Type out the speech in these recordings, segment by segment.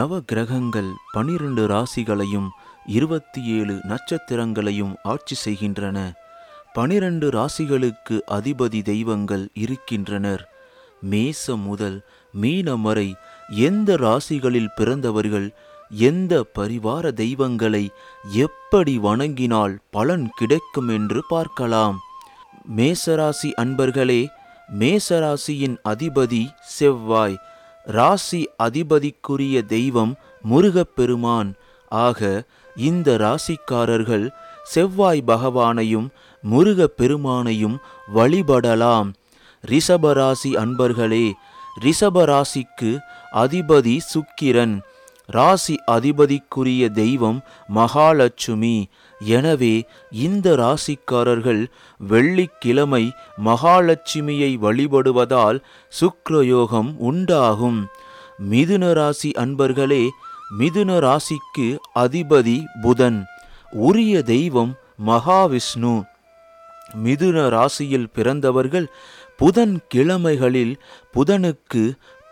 நவ கிரகங்கள் பனிரெண்டு ராசிகளையும் இருபத்தி ஏழு நட்சத்திரங்களையும் ஆட்சி செய்கின்றன. பனிரெண்டு ராசிகளுக்கு அதிபதி தெய்வங்கள் இருக்கின்றனர். மேசம் முதல் மீனம் வரை எந்த ராசிகளில் பிறந்தவர்கள் எந்த பரிவார தெய்வங்களை எப்படி வணங்கினால் பலன் கிடைக்கும் என்று பார்க்கலாம். மேசராசி அன்பர்களே மேசராசியின் அதிபதி செவ்வாய். ராசி அதிபதிக்குரிய தெய்வம் முருகப்பெருமான். ஆக இந்த ராசிக்காரர்கள் செவ்வாய் பகவானையும் முருகப்பெருமானையும் வழிபடலாம். ரிஷபராசி அன்பர்களே ரிஷபராசிக்கு அதிபதி சுக்கிரன். ராசி அதிபதிக்குரிய தெய்வம் மகாலட்சுமி. எனவே இந்த ராசிக்காரர்கள் வெள்ளிக்கிழமை மகாலட்சுமியை வழிபடுவதால் சுக்ரயோகம் உண்டாகும். மிதுன ராசி அன்பர்களே மிதுன ராசிக்கு அதிபதி புதன் உரிய தெய்வம் மகாவிஷ்ணு. மிதுன ராசியில் பிறந்தவர்கள் புதன் கிழமைகளில் புதனுக்கு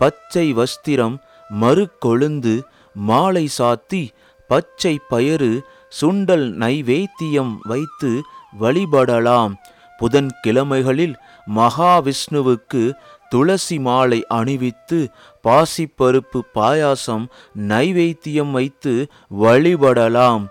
பச்சை வஸ்திரம் மறுக்கொழுந்து மாலை சாத்தி பச்சை பயறு சுண்டல் நைவேத்தியம் வைத்து வழிபடலாம். புதன் கிழமைகளில் மகாவிஷ்ணுவுக்கு துளசி மாலை அணிவித்து பாசிப்பருப்பு பாயாசம் நைவேத்தியம் வைத்து வழிபடலாம்.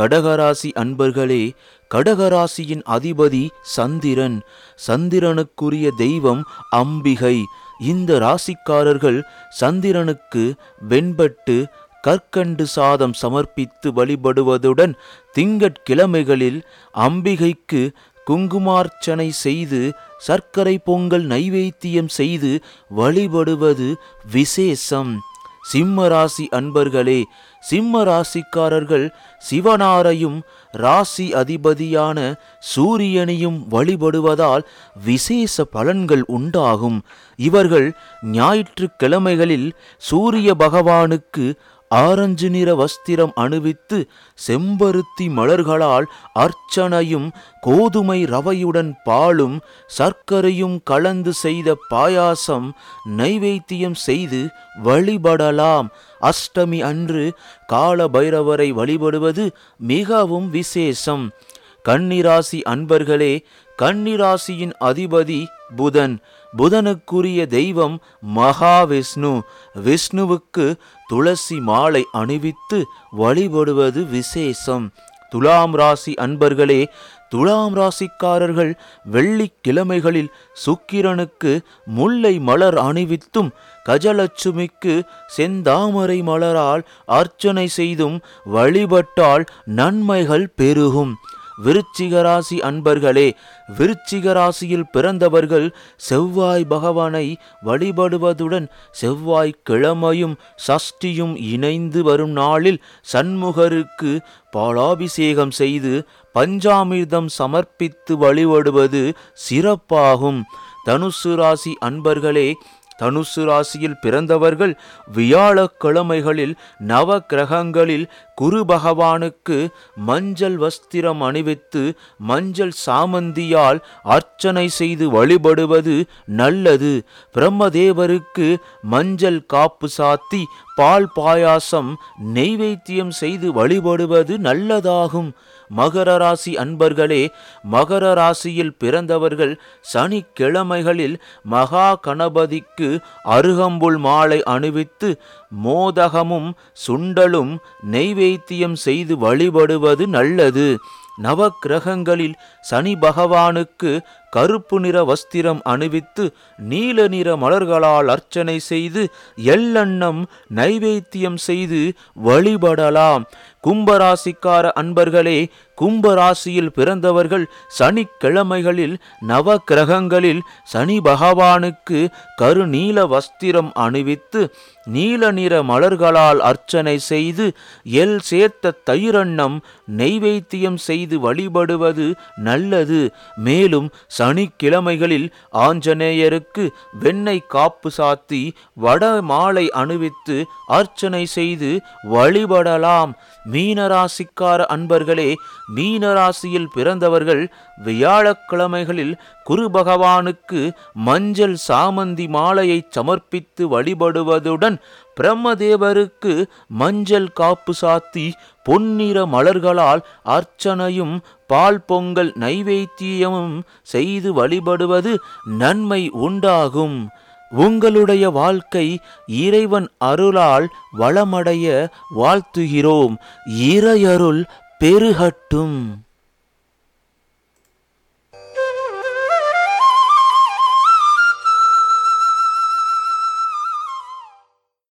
கடகராசி அன்பர்களே கடகராசியின் அதிபதி சந்திரன். சந்திரனுக்குரிய தெய்வம் அம்பிகை. இந்த ராசிக்காரர்கள் சந்திரனுக்கு வெண்பட்டு கற்கண்டு சாதம் சமர்ப்பித்து வழிபடுவதுடன் திங்கட்கிழமைகளில் அம்பிகைக்கு குங்குமார்ச்சனை செய்து சர்க்கரை பொங்கல் நைவேத்தியம் செய்து வழிபடுவது விசேஷம். சிம்ம ராசி அன்பர்களே சிம்ம ராசிக்காரர்கள் சிவனாரையும் ராசி அதிபதியான சூரியனையும் வழிபடுவதால் விசேஷ பலன்கள் உண்டாகும். இவர்கள் ஞாயிற்றுக்கிழமைகளில் சூரிய பகவானுக்கு ஆரஞ்சு நிற வஸ்திரம் அணிவித்து செம்பருத்தி மலர்களால் அர்ச்சனையும் கோதுமை ரவையுடன் பாலும் சர்க்கரையும் கலந்து செய்த பாயாசம் நைவேத்தியம் செய்து வழிபடலாம். அஷ்டமி அன்று கால பைரவரை வழிபடுவது மிகவும் விசேஷம். கன்னிராசி அன்பர்களே கன்னிராசியின் அதிபதி புதன். புதனுக்குரிய தெய்வம் மகாவிஷ்ணு. விஷ்ணுவுக்கு துளசி மாலை அணிவித்து வழிபடுவது விசேஷம். துலாம் ராசி அன்பர்களே துலாம் ராசிக்காரர்கள் வெள்ளிக்கிழமைகளில் சுக்கிரனுக்கு முல்லை மலர் அணிவித்தும் கஜலட்சுமிக்கு செந்தாமரை மலரால் அர்ச்சனை செய்தும் வழிபட்டால் நன்மைகள் பெருகும். விருச்சிகராசி அன்பர்களே விருச்சிகராசியில் பிறந்தவர்கள் செவ்வாய் பகவானை வழிபடுவதுடன் செவ்வாய் கிழமையும் சஷ்டியும் இணைந்து வரும் நாளில் சண்முகருக்கு பாலாபிஷேகம் செய்து பஞ்சாமிர்தம் சமர்ப்பித்து வழிபடுவது சிறப்பாகும். தனுசு ராசி அன்பர்களே தனுசு ராசியில் பிறந்தவர்கள் வியாழக்கிழமைகளில் நவ கிரகங்களில் குரு பகவானுக்கு மஞ்சள் வஸ்திரம் அணிவித்து மஞ்சள் சாமந்தியால் அர்ச்சனை செய்து வழிபடுவது நல்லது. பிரம்மதேவருக்கு மஞ்சள் காப்பு சாத்தி பால் பாயாசம் நெய்வேத்தியம் செய்து வழிபடுவது நல்லதாகும். மகர ராசி அன்பர்களே மகர ராசியில் பிறந்தவர்கள் சனிக்கிழமைகளில் மகா கணபதிக்கு அருகம்புல் மாலை அணிவித்து மோதகமும் சுண்டலும் நெய்வேத்தியம் செய்து வழிபடுவது நல்லது. நவக்கிரகங்களில் சனி பகவானுக்கு கருப்பு நிற வஸ்திரம் அணிவித்து நீல நிற மலர்களால் அர்ச்சனை செய்து எள்ளெண்ணம் நைவேத்தியம் செய்து வழிபடலாம். கும்பராசிக்கார அன்பர்களே கும்பராசியில் பிறந்தவர்கள் சனிக்கிழமைகளில் நவ கிரகங்களில் சனி பகவானுக்கு கருநீல வஸ்திரம் அணிவித்து நீல நிற மலர்களால் அர்ச்சனை செய்து எல் சேர்த்த தயிரண்ணம் நெய்வேத்தியம் செய்து வழிபடுவது நல்லது. மேலும் சனிக்கிழமைகளில் ஆஞ்சநேயருக்கு வெண்ணெய் காப்பு சாத்தி வட மாலை அணிவித்து அர்ச்சனை செய்து வழிபடலாம். மீனராசிக்கார அன்பர்களே மீனராசியில் பிறந்தவர்கள் வியாழக்கிழமைகளில் குரு பகவானுக்கு மஞ்சள் சாமந்தி மாலையை சமர்ப்பித்து வழிபடுவதுடன் பிரம்மதேவருக்கு மஞ்சள் காப்பு சாத்தி பொன்னிற மலர்களால் அர்ச்சனையும் பால் பொங்கல் நைவேத்தியமும் செய்து வழிபடுவது நன்மை உண்டாகும். உங்களுடைய வாழ்க்கை இறைவன் அருளால் வளமடைய வாழ்த்துகிறோம். இறையருள் பெருகட்டும்.